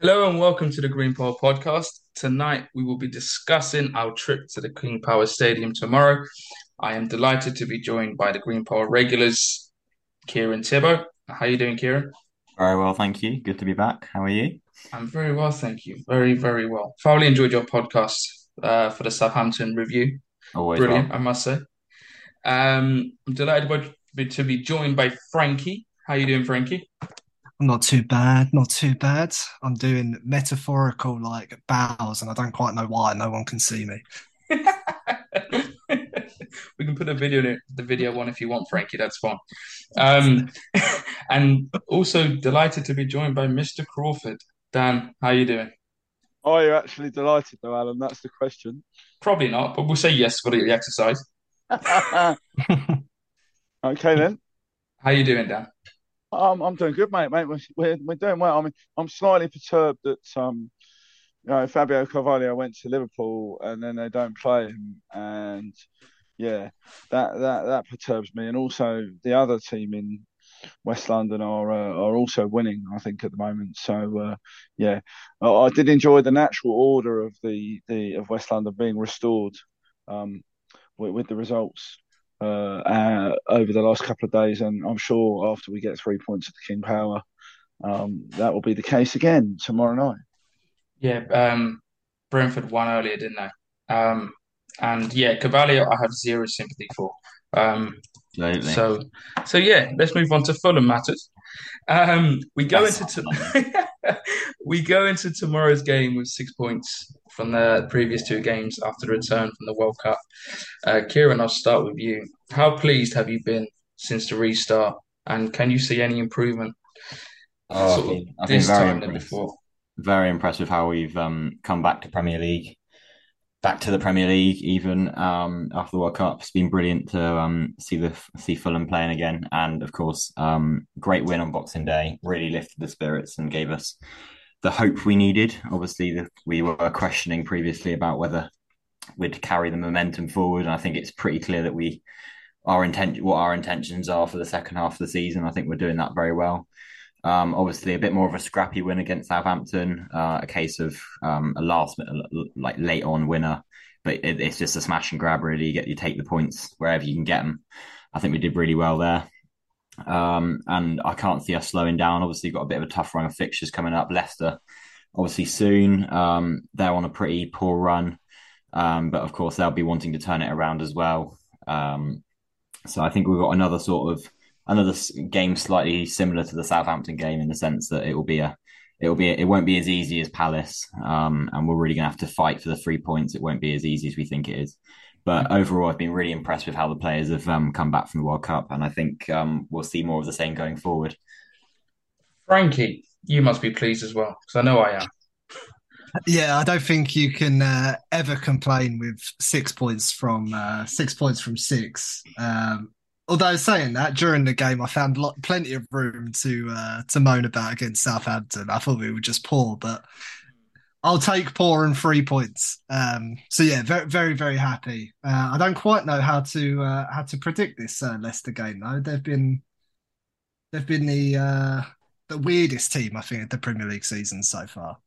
Hello and welcome to the Green Power podcast. Tonight we will be discussing our trip to the King Power Stadium tomorrow. I am delighted to be joined by the Green Power regulars, Kieran Tibbo. How are you doing, Kieran? Very well, thank you. Good to be back. How are you? I'm very well, thank you. Very, very well. Thoroughly enjoyed your podcast uh, for the Southampton review. Always Brilliant, well. I must say. Um, I'm delighted to be, to be joined by Frankie. How are you doing, Frankie? Not too bad, not too bad. I'm doing metaphorical like bows, and I don't quite know why. No one can see me. we can put a video in the video one if you want, Frankie. That's fine. Um, and also delighted to be joined by Mr. Crawford. Dan, how are you doing? Are you actually delighted though, Alan? That's the question. Probably not, but we'll say yes for the exercise. okay then. How are you doing, Dan? Um, I'm doing good, mate. Mate, we're, we're doing well. I mean, I'm slightly perturbed that um, you know, Fabio Carvalho went to Liverpool and then they don't play him, and yeah, that that that perturbs me. And also the other team in West London are uh, are also winning, I think, at the moment. So uh, yeah, I, I, did enjoy the natural order of the the of West London being restored um, with, with the results. Uh, uh, over the last couple of days, and I'm sure after we get three points at the King Power, um, that will be the case again tomorrow night. Yeah, um, Brentford won earlier, didn't they? Um, and yeah, Carvalho, I have zero sympathy for. Um, Absolutely. So, so yeah, let's move on to Fulham matters. Um, we go That's into to- we go into tomorrow's game with six points from the previous two games after the return from the World Cup. Uh, Kieran, I'll start with you. How pleased have you been since the restart, and can you see any improvement? Oh, I've been, I've been very impressed. Very impressed with how we've um, come back to Premier League back to the Premier League even um, after the World Cup. It's been brilliant to um, see the see Fulham playing again, and of course, um, great win on Boxing Day really lifted the spirits and gave us the hope we needed. Obviously, the, we were questioning previously about whether we'd carry the momentum forward, and I think it's pretty clear that we our intent what our intentions are for the second half of the season. I think we're doing that very well. Um, obviously, a bit more of a scrappy win against Southampton, uh, a case of um, a last like late on winner, but it, it's just a smash and grab. Really, you get you take the points wherever you can get them. I think we did really well there, um, and I can't see us slowing down. Obviously, got a bit of a tough run of fixtures coming up. Leicester, obviously soon. Um, they're on a pretty poor run, um, but of course they'll be wanting to turn it around as well. Um, so I think we've got another sort of another game slightly similar to the Southampton game in the sense that it will be a it will be it won't be as easy as Palace, um, and we're really going to have to fight for the three points. It won't be as easy as we think it is. But overall, I've been really impressed with how the players have um, come back from the World Cup, and I think um, we'll see more of the same going forward. Frankie, you must be pleased as well, because I know I am. Yeah, I don't think you can uh, ever complain with six points from uh, six points from six. Um, Although saying that, during the game, I found lot, plenty of room to uh, to moan about against Southampton. I thought we were just poor, but I'll take poor and three points. Um, so yeah, very very very happy. Uh, I don't quite know how to uh, how to predict this uh, Leicester game though. They've been they've been the uh, the weirdest team I think of the Premier League season so far.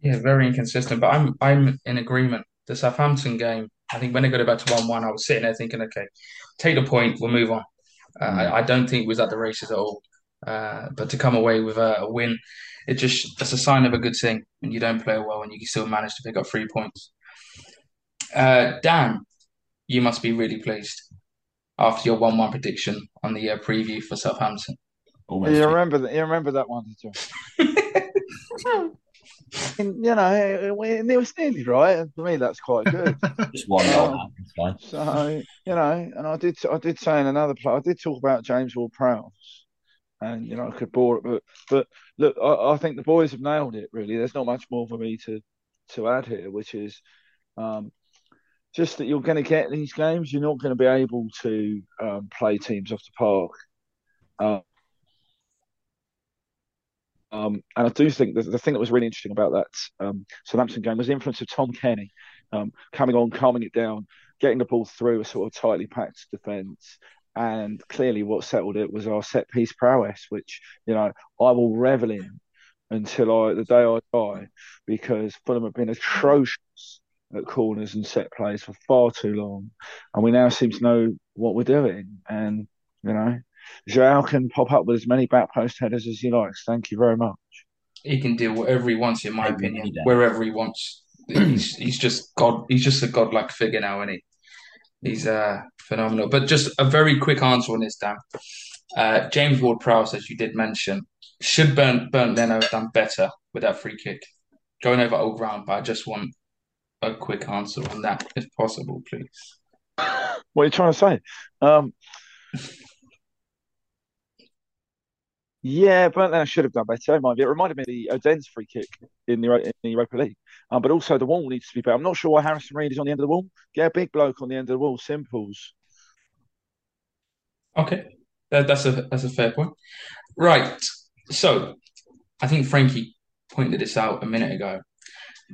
Yeah, very inconsistent. But I'm I'm in agreement. The Southampton game, I think when they got back to one one, I was sitting there thinking, okay, take the point, we'll move on. Uh, mm. I, I, don't think it was at the races at all. Uh, but to come away with a, a, win, it just that's a sign of a good thing. When you don't play well and you can still manage to pick up three points. Uh, Dan, you must be really pleased after your one-one prediction on the uh, preview for Southampton. Almost you remember that? You remember that one, did you? and, you know, it, it, was nearly right. And for me, that's quite good. Just one goal. Um, so you know, and I did, I did say in another play, I did talk about James Ward-Prowse, and you know, I could bore it, but but look, I, I, think the boys have nailed it. Really, there's not much more for me to to add here, which is. Um, just that you're going to get these games, you're not going to be able to um, play teams off the park. Um, and I do think the thing that was really interesting about that um, Southampton game was the influence of Tom Cairney um, coming on, calming it down, getting the ball through a sort of tightly packed defence. And clearly, what settled it was our set piece prowess, which you know I will revel in until I the day I die because Fulham have been atrocious at corners and set plays for far too long, and we now seem to know what we're doing. And you know, Joao can pop up with as many back post headers as he likes. Thank you very much. He can do whatever he wants, in my opinion, wherever he wants. he's, he's just god. He's just a godlike figure now, isn't he? He's uh, phenomenal. But just a very quick answer on this, Dan. Uh, James Ward-Prowse, as you did mention, should Burn Bernd Leno have done better with that free kick? Going over old ground, but I just want a quick answer on that, if possible, please. What are you trying to say? Um, yeah, Bernd I should have done better. It reminded me of the Odense free kick in the, in the Europa League. Um, but also the wall needs to be better. I'm not sure why Harrison Reed is on the end of the wall. Get a big bloke on the end of the wall. Simples. Okay, that, that's a that's a fair point. Right. So, I think Frankie pointed this out a minute ago.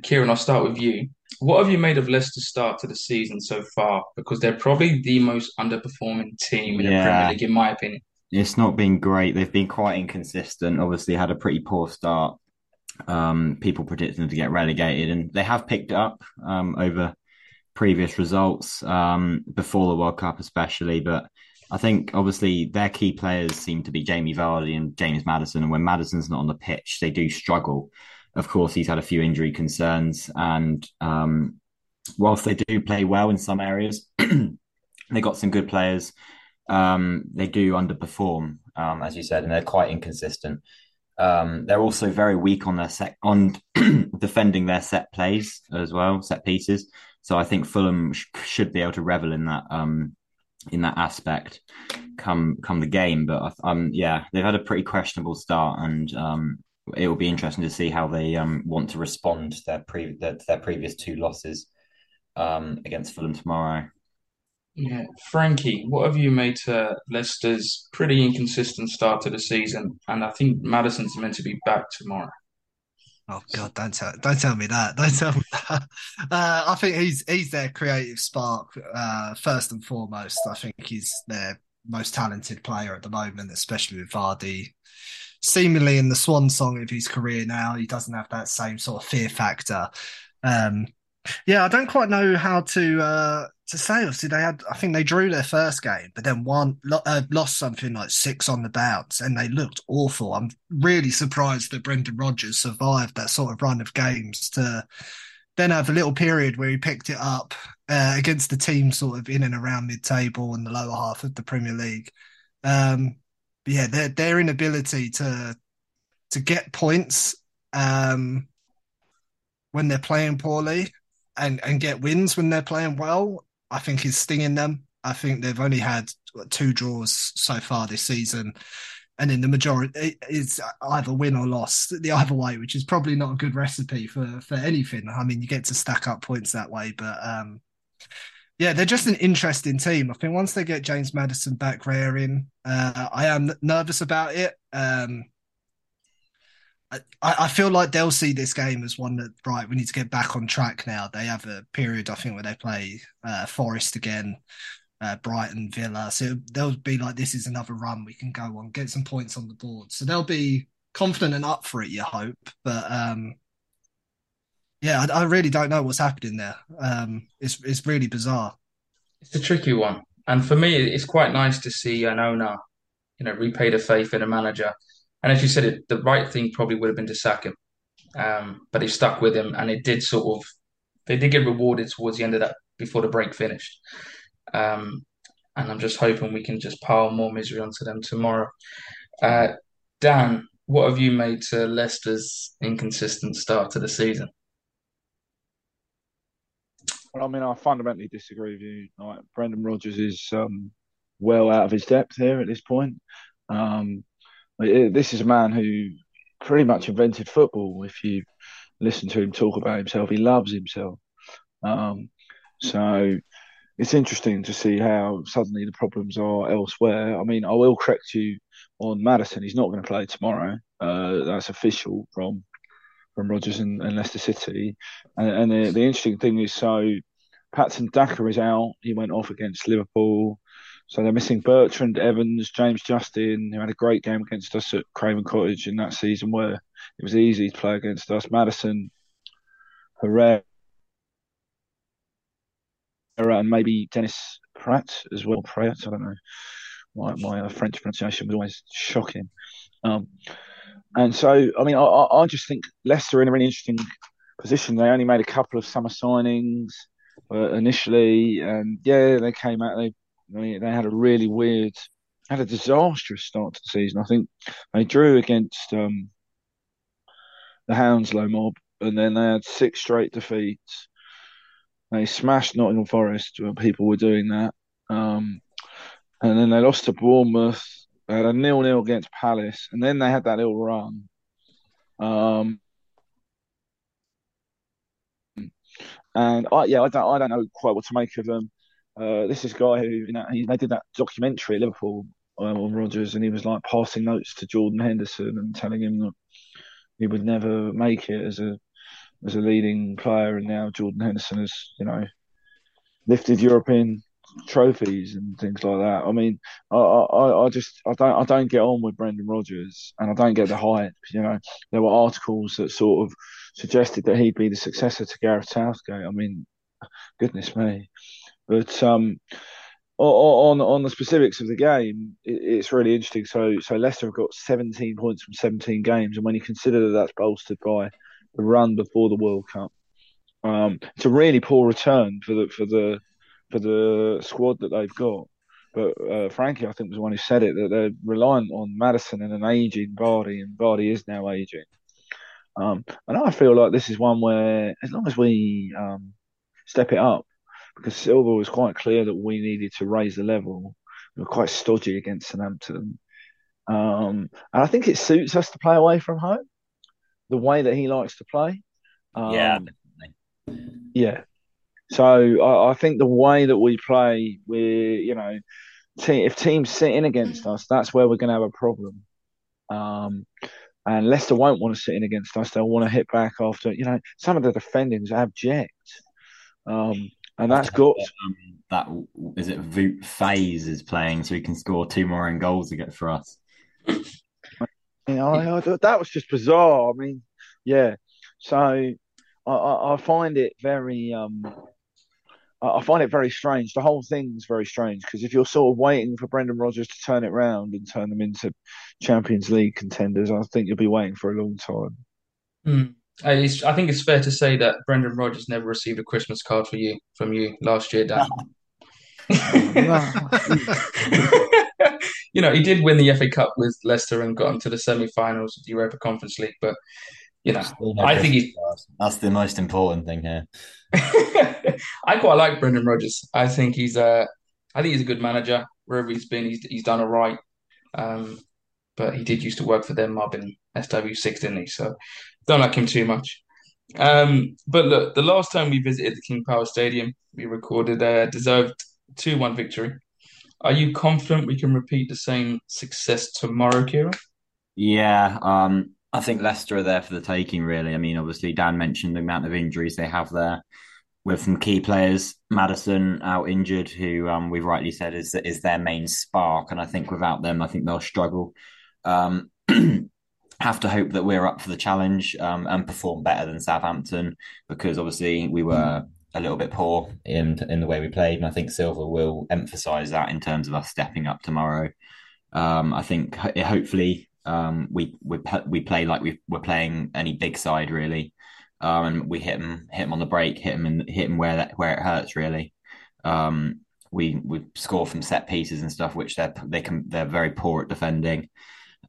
Kieran, I'll start with you. What have you made of Leicester's start to the season so far? Because they're probably the most underperforming team in yeah. the Premier League, in my opinion. It's not been great. They've been quite inconsistent. Obviously, had a pretty poor start. Um, people predicting them to get relegated, and they have picked up um, over previous results um, before the World Cup, especially. But I think obviously their key players seem to be Jamie Vardy and James Maddison, and when Maddison's not on the pitch, they do struggle. Of course, he's had a few injury concerns, and um, whilst they do play well in some areas, they got some good players. Um, they do underperform, um, as you said, and they're quite inconsistent. Um, they're also very weak on their on defending their set plays as well, set pieces. So I think Fulham sh- should be able to revel in that um, in that aspect come come the game. But um, yeah, they've had a pretty questionable start, and um, it will be interesting to see how they um want to respond to their pre their, their previous two losses um against Fulham tomorrow. Yeah, Frankie, what have you made to Leicester's pretty inconsistent start to the season? And I think Maddison's meant to be back tomorrow. Oh God! Don't tell don't tell me that. Don't tell me that. Uh, I think he's he's their creative spark uh, first and foremost. I think he's their most talented player at the moment, especially with Vardy. Seemingly in the swan song of his career now, he doesn't have that same sort of fear factor. Um, yeah, I don't quite know how to uh, to say. Obviously, they had. I think they drew their first game, but then one uh, lost something like six on the bounce, and they looked awful. I'm really surprised that Brendan Rodgers survived that sort of run of games to then have a little period where he picked it up uh, against the team sort of in and around mid-table and the lower half of the Premier League. Um, yeah, their their inability to to get points um, when they're playing poorly and and get wins when they're playing well, I think is stinging them. I think they've only had two draws so far this season, and in the majority, it's either win or loss the either way, which is probably not a good recipe for for anything. I mean, you get to stack up points that way, but um, yeah, they're just an interesting team. I think once they get James Maddison back rearing, uh, I am nervous about it. Um, I, I feel like they'll see this game as one that right. We need to get back on track now. They have a period, I think, where they play uh, Forest again, uh, Brighton, Villa. So they'll be like, this is another run we can go on, get some points on the board. So they'll be confident and up for it. You hope, but um, yeah, I, I, really don't know what's happening there. Um, it's it's really bizarre. It's a tricky one, and for me, it's quite nice to see an owner, you know, repay the faith in a manager and as you said, it, the right thing probably would have been to sack him, um, but he stuck with him, and it did sort of they did get rewarded towards the end of that before the break finished. Um, and I'm just hoping we can just pile more misery onto them tomorrow. Uh, Dan, what have you made to Leicester's inconsistent start to the season? Well, I mean, I fundamentally disagree with you. Like, Brendan Rodgers is um, well out of his depth here at this point. Um, this is a man who pretty much invented football. If you listen to him talk about himself, he loves himself. Um, so it's interesting to see how suddenly the problems are elsewhere. I mean, I will correct you on Maddison. He's not going to play tomorrow. Uh, that's official from from Rodgers and, and Leicester City. And, and the, the, interesting thing is, so Patson Daka is out. He went off against Liverpool. So they're missing Bertrand Evans, James Justin, who had a great game against us at Craven Cottage in that season where it was easy to play against us. Maddison, Herrera, and maybe Dennis Praet as well. Praet, I don't know. My, my uh, French pronunciation was always shocking. Um, and so, I mean, I, I just think Leicester are in a really interesting position. They only made a couple of summer signings uh, initially, and yeah, they came out. They they, they had a really weird, had a disastrous start to the season. I think they drew against um, the Hounslow mob, and then they had six straight defeats. They smashed Nottingham Forest when people were doing that. Um, and then they lost to Bournemouth. They had a nil-nil against Palace, and then they had that little run. Um, and I, yeah, I don't, I don't know quite what to make of them. Uh, this is a guy who, you know, he, they did that documentary at Liverpool um, on Rodgers, and he was like passing notes to Jordan Henderson and telling him that he would never make it as a as a leading player. And now Jordan Henderson has, you know, lifted European trophies and things like that. I mean, I, I, I just I don't I don't get on with Brendan Rodgers, and I don't get the hype. You know, there were articles that sort of suggested that he'd be the successor to Gareth Southgate. I mean, goodness me. But um, on on the specifics of the game, it's really interesting. So so Leicester have got 17 points from 17 games, and when you consider that that's bolstered by the run before the World Cup, um, it's a really poor return for the for the for the squad that they've got. But uh, Frankie, I think, was the one who said it that they're reliant on Maddison and an aging Vardy, and Vardy is now aging. Um, and I feel like this is one where, as long as we um, step it up, because Silva was quite clear that we needed to raise the level. We were quite stodgy against Southampton. Um, and I think it suits us to play away from home, the way that he likes to play. Um, yeah, yeah. So I, I, think the way that we play, we you know, te- if teams sit in against us, that's where we're going to have a problem. Um, and Leicester won't want to sit in against us; they'll want to hit back after. You know, some of the defending is abject. Um, and that's got um, that is it. Wout Faes is playing, so he can score two more own goals to get for us. You know, I, I, that was just bizarre. I mean, yeah. So I, I, find it very, um, I find it very strange. The whole thing's very strange because if you're sort of waiting for Brendan Rodgers to turn it around and turn them into Champions League contenders, I think you'll be waiting for a long time. Mm. I think it's fair to say that Brendan Rodgers never received a Christmas card for you from you last year, Dan. you know, he did win the FA Cup with Leicester and got into the semi-finals of the Europa Conference League, but you know, I think he's that's the most important thing here. I quite like Brendan Rodgers. I think he's a, I think he's a good manager. Wherever he's been, he's he's done all right. Um, but he did used to work for them mob in SW6, didn't he? So don't like him too much. Um, but look, the last time we visited the King Power Stadium, we recorded a deserved 2 1 victory. Are you confident we can repeat the same success tomorrow, Kieran? Yeah, um, I think Leicester are there for the taking, really. I mean, obviously, Dan mentioned the amount of injuries they have there with some key players. Maddison out injured, who um, we've rightly said is is their main spark, and I think without them, I think they'll struggle. Um, have to hope that we're up for the challenge um, and perform better than Southampton because obviously we were a little bit poor in in the way we played, and I think Silva will emphasise that in terms of us stepping up tomorrow. Um, I think hopefully um, we we we play like we we're playing any big side really, um, and we hit them hit them on the break, hit them and hit them where that where it hurts really. Um, we we score from set pieces and stuff, which they're they can they're very poor at defending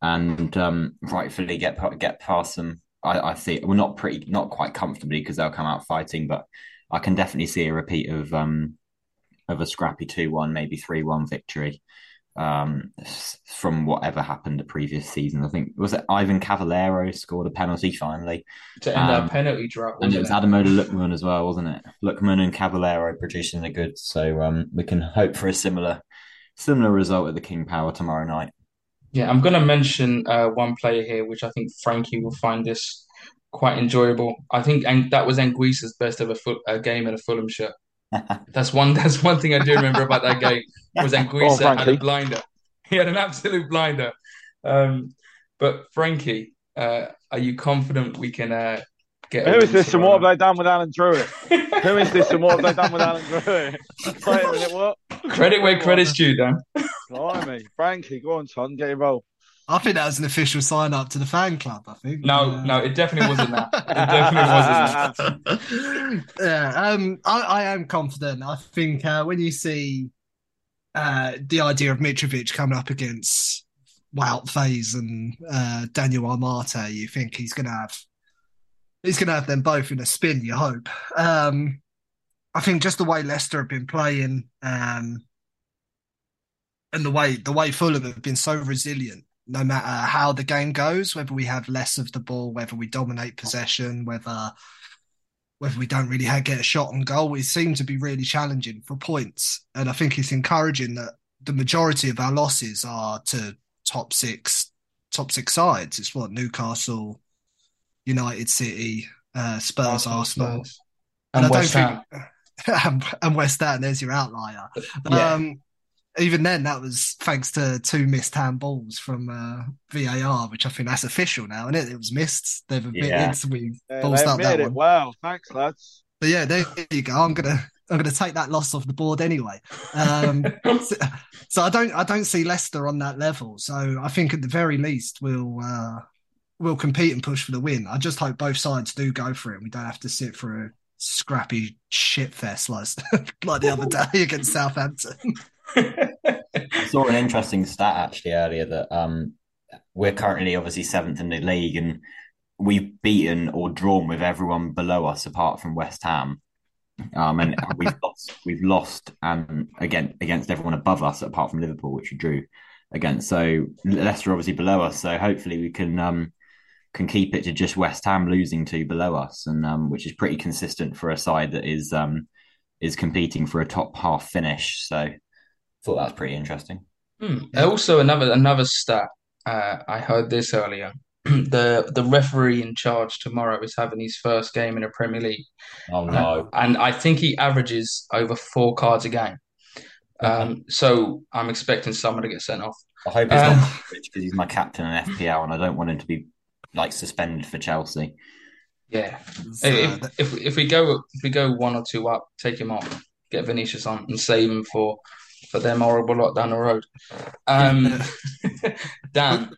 and um, rightfully get get past them. I, I think well, not pretty, not quite comfortably because they'll come out fighting, but I can definitely see a repeat of um, of a scrappy two one, maybe three one victory um, from whatever happened the previous season. I think was it Ivan Cavaleiro scored a penalty finally to end um, our penalty drought, and it was Ademola Lookman as well, wasn't it? Lookman and Cavaleiro producing the goods, so um, we can hope for a similar similar result at the King Power tomorrow night. Yeah, I'm going to mention uh, one player here, which I think Frankie will find this quite enjoyable. I think and that was Anguissa's best ever full, uh, game in a Fulham shirt. that's one. That's one thing I do remember about that game was Anguissa oh, had a blinder. He had an absolute blinder. Um, but Frankie, uh, are you confident we can uh, get? Who is this, and what have they done with Alan Drewett? Who is this, and what have they done with Alan Drewett? Wait a minute, what? Credit where credit's due, Dan. Blimey, Frankie, go on, son, get involved. I think that was an official sign up to the fan club. I think. No, no, it definitely wasn't that. It definitely wasn't that. yeah, um, I, I, am confident. I think uh, when you see uh, the idea of Mitrovic coming up against Wout Faes and uh, Daniel Amartey, you think he's going to have he's going to have them both in a spin. You hope. Um, I think just the way Leicester have been playing, um, and the way the way Fulham have been so resilient no matter how the game goes, whether we have less of the ball, whether we dominate possession, whether whether we don't really get a shot on goal, it seems to be really challenging for points. And I think it's encouraging that the majority of our losses are to top six top six sides. It's what Newcastle, United City, uh, Spurs, Arsenal, Arsenal. And, and West Ham. Think, and West Ham, there's your outlier. Yeah. Um, even then, that was thanks to two missed handballs from uh, VAR, which I think that's official now, and it? it was missed. They've admitted yeah. we yeah, balls up that it. one. Wow, thanks, lads. But yeah, there you go. I'm gonna I'm gonna take that loss off the board anyway. Um, so, so, I don't I don't see Leicester on that level. So I think at the very least we'll uh, we'll compete and push for the win. I just hope both sides do go for it. And we don't have to sit for a scrappy shit fest like like the other day against Southampton. I saw an interesting stat actually earlier that um, we're currently obviously seventh in the league and we've beaten or drawn with everyone below us apart from West Ham. Um, and we've lost, we've lost um, again against everyone above us apart from Liverpool, which we drew against. So Leicester obviously below us. So hopefully we can um, can keep it to just West Ham losing to below us, and um, which is pretty consistent for a side that is um, is competing for a top half finish. So thought that was pretty interesting. Hmm. Also, another another stat. Uh, I heard this earlier. the the referee in charge tomorrow is having his first game in a Premier League. Oh no! Uh, and I think he averages over four cards a game. Um, so I'm expecting someone to get sent off. I hope it's um, not because he's my captain in FPL, and I don't want him to be like suspended for Chelsea. Yeah, if, if if we go if we go one or two up, take him off, get Vinicius on, and save him for for them horrible lot down the road. Um, Dan.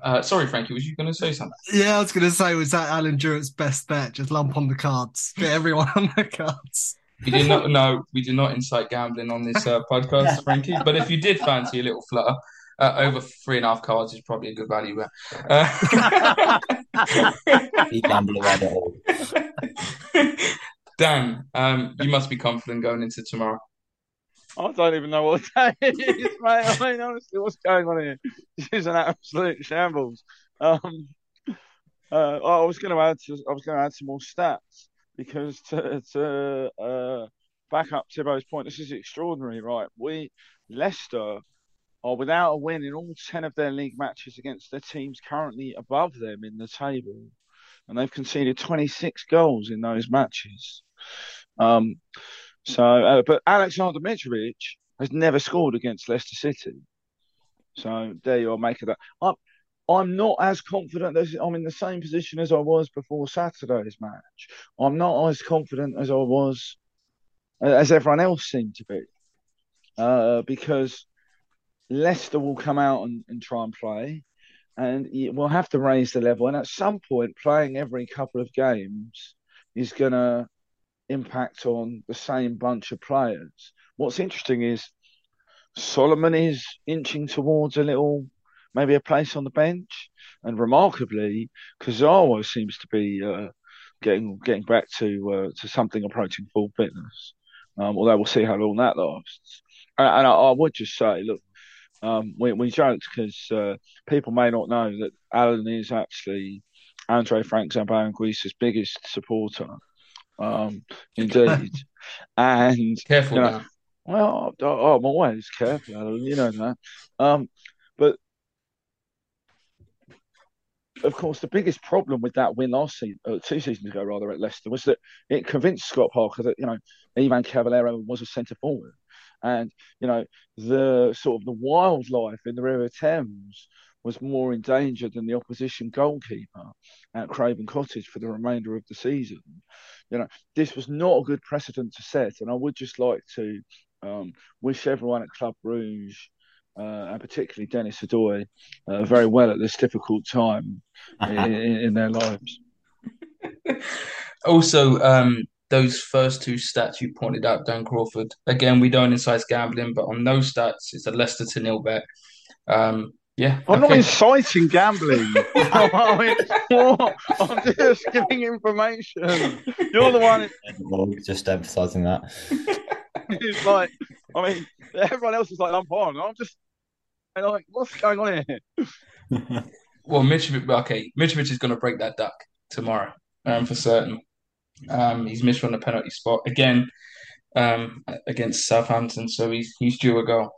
Uh, sorry, Frankie, was you going to say something? Yeah, I was going to say, was that Alan Drewett's best bet? Just lump on the cards, get everyone on the cards. We do not know. We do not incite gambling on this uh, podcast, Frankie. But if you did fancy a little flutter, uh, over three and a half cards is probably a good value bet. Uh, gamble Dan, um, you must be confident going into tomorrow. I don't even know what day it is, mate. I mean, honestly, what's going on here? This is an absolute shambles. Um, uh, I was going to add, to, I was going to add some more stats because to, to uh, back up Tibbo's point, this is extraordinary, right? We Leicester are without a win in all ten of their league matches against the teams currently above them in the table, and they've conceded 26 goals in those matches. Um, so, uh, but Alexander Mitrovic has never scored against Leicester City. So there you are, make of that. I'm, I'm not as confident as I'm in the same position as I was before Saturday's match. I'm not as confident as I was, as everyone else seemed to be, uh, because Leicester will come out and, and try and play, and we'll have to raise the level. And at some point, playing every couple of games is going to impact on the same bunch of players. What's interesting is Solomon is inching towards a little, maybe a place on the bench, and remarkably, Kurzawa seems to be uh, getting getting back to uh, to something approaching full fitness. Um, although we'll see how long that lasts. And, and I, I, would just say, look, um, we, we joked because uh, people may not know that Alan is actually Andre Frank Zambo-Anguissa's biggest supporter. Um, indeed. and careful you know, now. Well, oh, I'm always careful. You know that. Um, but of course, the biggest problem with that win last season, uh, two seasons ago rather, at Leicester, was that it convinced Scott Parker that you know Ivan Cavaleiro was a centre forward, and you know the sort of the wildlife in the River Thames was more in danger than the opposition goalkeeper at Craven Cottage for the remainder of the season. You know, this was not a good precedent to set, and I would just like to um, wish everyone at Club Brugge uh, and particularly Denis Odoi, uh, very well at this difficult time in, in, their lives. also, um, those first two stats you pointed out, Dan Crawford. Again, we don't incite gambling, but on those stats, it's a Leicester to nil bet. Um, yeah, I'm okay. not inciting gambling. I am just giving information. You're the one. Just emphasising that. it's like, I mean, everyone else is like, I'm fine. I'm just and I'm like, what's going on here? well, Mitrovic, okay, Mitrovic is going to break that duck tomorrow, um, for certain. Um, he's missed from the penalty spot again um, against Southampton, so he's he's due a goal.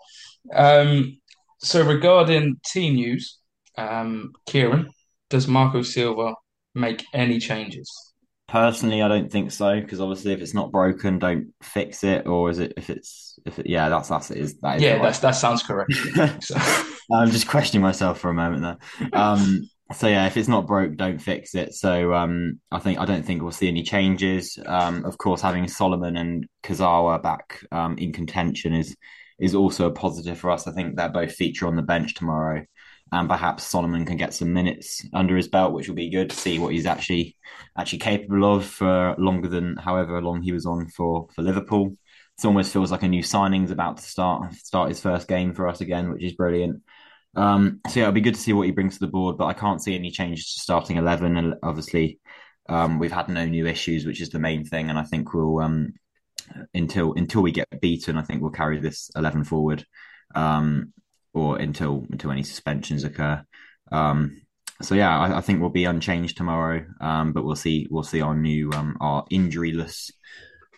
Um, so regarding team news, um, Kieran, does Marco Silva make any changes? Personally, I don't think so because obviously, if it's not broken, don't fix it. Or is it if it's if it, yeah, that's that's it is that is yeah, that's that sounds correct. so. I'm just questioning myself for a moment there. So yeah, if it's not broke, don't fix it. So um, I think I don't think we'll see any changes. Um, of course, having Solomon and Kurzawa back um, in contention is is also a positive for us. I think they're both feature on the bench tomorrow and perhaps Solomon can get some minutes under his belt, which will be good to see what he's actually actually capable of for longer than however long he was on for for Liverpool. It almost feels like a new signing's about to start start his first game for us again, which is brilliant. Um, so yeah, it'll be good to see what he brings to the board, but I can't see any changes to starting eleven. And obviously, um, we've had no new issues, which is the main thing. And I think we'll um, until until we get beaten, I think we'll carry this eleven forward. Um, or until until any suspensions occur. Um, so yeah, I, I, think we'll be unchanged tomorrow, um, but we'll see we'll see our new um, our injuryless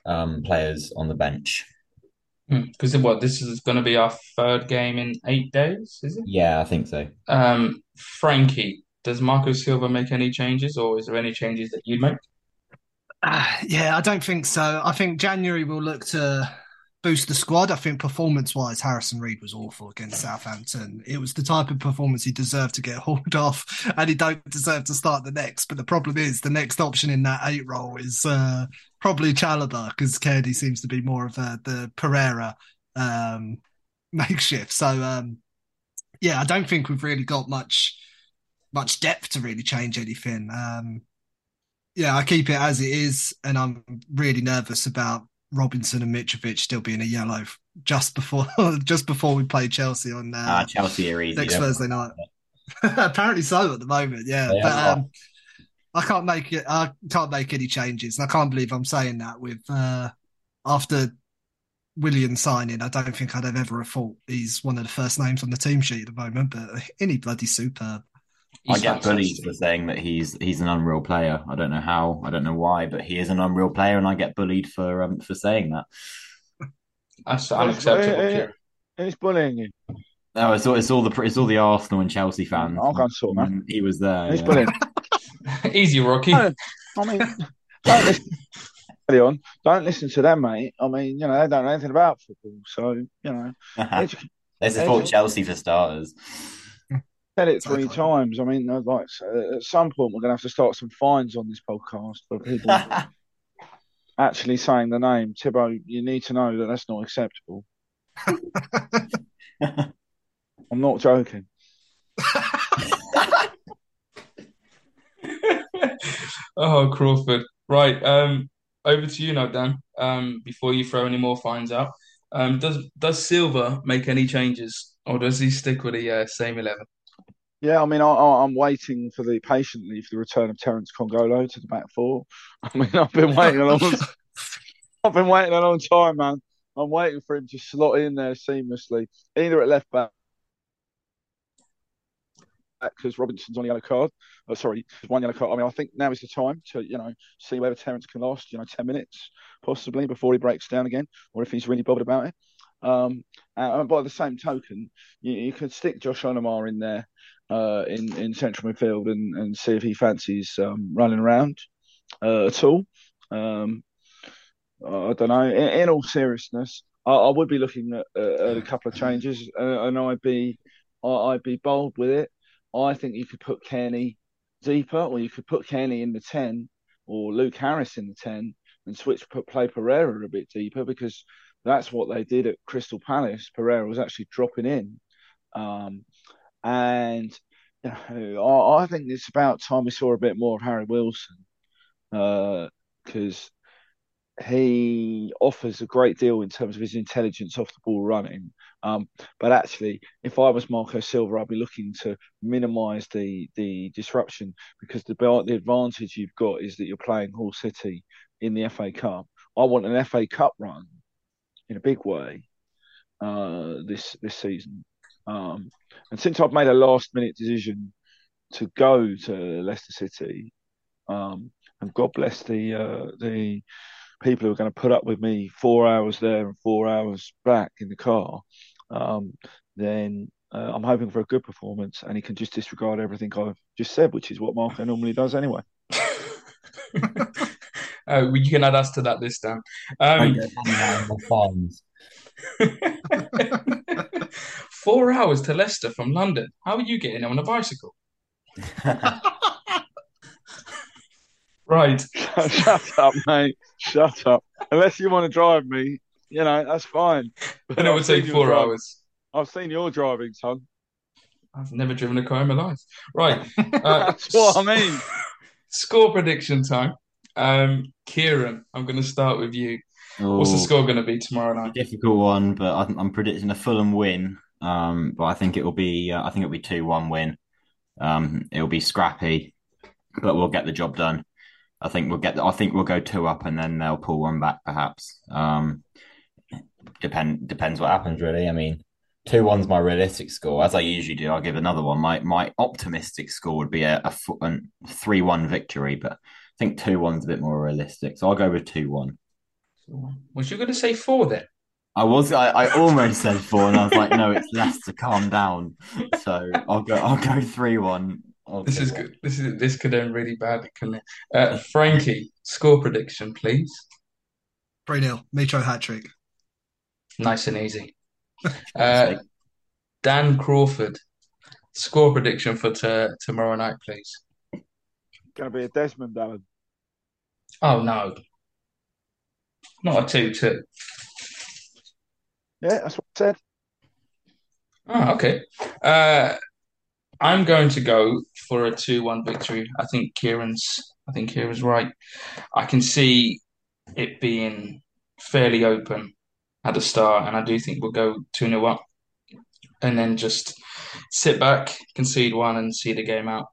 um, players on the bench. Because hmm. what this is going to be our third game in eight days, is it? Yeah, I think so. Um, Frankie, does Marco Silva make any changes, or is there any changes that you'd make? Uh, yeah, I don't think so. I think January will look to boost the squad. I think performance wise, Harrison Reed was awful against Southampton. It was the type of performance he deserved to get hauled off, and he don't deserve to start the next. But the problem is, the next option in that eight role is uh, probably Chalobah because Cairney seems to be more of a, the Pereira um, makeshift. So um, yeah, I don't think we've really got much much depth to really change anything. Um, yeah, I keep it as it is, and I'm really nervous about Robinson and Mitrovic still being a yellow just before just before we play Chelsea on uh, uh, Chelsea are easy, next Thursday night. Apparently so at the moment, yeah. but um, I can't make it. I can't make any changes. and I can't believe I'm saying that. With uh, after Willian signing, I don't think I'd have ever thought he's one of the first names on the team sheet at the moment. But any bloody superb. I get bullied for saying that he's he's an unreal player. I don't know how, I don't know why, but he is an unreal player, and I get bullied for um, for saying that. That's unacceptable. It, it's bullying you. No, it's all, it's all the it's all the Arsenal and Chelsea fans. I can't sort man. He was there. He's yeah. bullying. Easy, Rocky. No, I mean, don't listen, on. Don't listen to them, mate. I mean, you know, they don't know anything about football, so you know. they support Chelsea for starters said it three times. I mean, like at some point, we're going to have to start some fines on this podcast for people actually saying the name. Tibbo, you need to know that that's not acceptable. I'm not joking. oh, Crawford. Right. Um, over to you now, Dan. Um, before you throw any more fines out, um, does does Silva make any changes, or does he stick with the uh, same eleven? Yeah, I mean, I, am waiting for the patiently for the return of Terence Kongolo to the back four. I mean, I've been waiting a long, I've been waiting a long time, man. I'm waiting for him to slot in there seamlessly, either at left back because Robinson's on a yellow card. Oh, sorry, one yellow card. I mean, I think now is the time to you know see whether Terence can last you know ten minutes possibly before he breaks down again, or if he's really bothered about it. Um, and by the same token, you, you could stick Josh Onomah in there uh, in in central midfield and, and see if he fancies um, running around uh, at all. Um, I don't know. In, in all seriousness, I, I, would be looking at, at, a couple of changes, uh, and I'd be I'd be bold with it. I think you could put Cairney deeper, or you could put Cairney in the ten, or Luke Harris in the ten, and switch put play Pereira a bit deeper because that's what they did at Crystal Palace. Pereira was actually dropping in, um, and you know, I, I, think it's about time we saw a bit more of Harry Wilson because uh, he offers a great deal in terms of his intelligence off the ball running. Um, but actually, if I was Marco Silva, I'd be looking to minimise the the disruption because the the advantage you've got is that you're playing Hull City in the FA Cup. I want an FA Cup run in a big way uh, this this season. Um, and since I've made a last minute decision to go to Leicester City, um, and God bless the uh, the people who are going to put up with me four hours there and four hours back in the car, um, then uh, I'm hoping for a good performance, and he can just disregard everything I've just said, which is what Marco normally does anyway. uh, you can add us to that list, Dan. Um, Four hours to Leicester from London. How are you getting on a bicycle? right. Shut up, mate. Shut up. Unless you want to drive me, you know, that's fine. But then it would take four hours. I've seen your driving, son. I've never driven a car in my life. Right. Uh, that's what I mean. Score prediction time. Um, Kieran, I'm going to start with you. Ooh, What's the score going to be tomorrow night? Difficult one, but I'm, I'm predicting a Fulham win. Um, but I think it will be uh, I think it'll be two one win. Um, it'll be scrappy, but we'll get the job done. I think we'll get. The, I think we'll go two up, and then they'll pull one back, perhaps. Um, depend depends what happens, really. I mean, two one's my realistic score, as I usually do. I'll give another one. My my optimistic score would be a, a, a three one victory, but I think two one's a bit more realistic. So I'll go with two one. Was you going to say four then? I was. I, I almost said four, and I was like, no, it's Leicester. Calm down. So I'll go. I'll go three one. This is good. This is this could end really badly, couldn't it? Uh, Frankie, score prediction, please. Three 0 Mitro hat trick. Nice and easy. Uh, Dan Crawford, score prediction for t- tomorrow night, please. Going to be a Desmond Allen. Oh no, not a two-two. Yeah, that's what I said. Oh, okay. Uh, I'm going to go for a two-one victory. I think Kieran's. I think Kieran's right. I can see it being fairly open at the start, and I do think we'll go two 0 up, and then just sit back, concede one, and see the game out.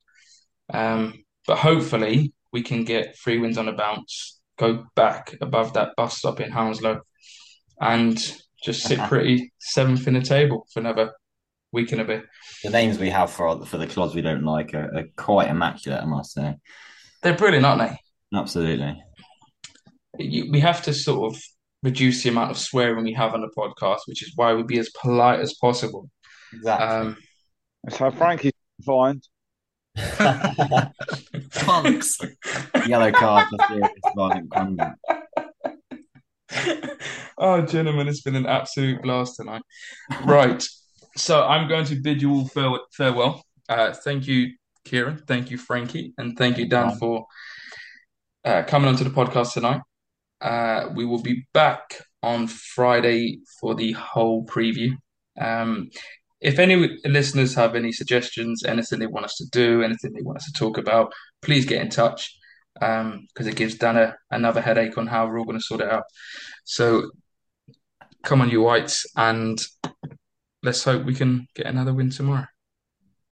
Um, but hopefully, we can get three wins on a bounce, go back above that bus stop in Hounslow, and just sit pretty seventh in the table for another week and a bit. The names we have for for the clubs we don't like are, are quite immaculate, I must say. They're brilliant, aren't they? Absolutely. You, we have to sort of reduce the amount of swearing we have on the podcast, which is why we'd be as polite as possible. Exactly. Um, That's how Frankie's find. Punks. Yellow card for serious violent conduct. Oh, gentlemen, it's been an absolute blast tonight. Right. So I'm going to bid you all farewell. Uh, thank you, Kieran. Thank you, Frankie. And thank you, Dan, for uh, coming onto the podcast tonight. Uh, we will be back on Friday for the whole preview. Um, if any listeners have any suggestions, anything they want us to do, anything they want us to talk about, please get in touch because um, it gives Dan a, another headache on how we're all going to sort it out. So come on, you whites, and let's hope we can get another win tomorrow.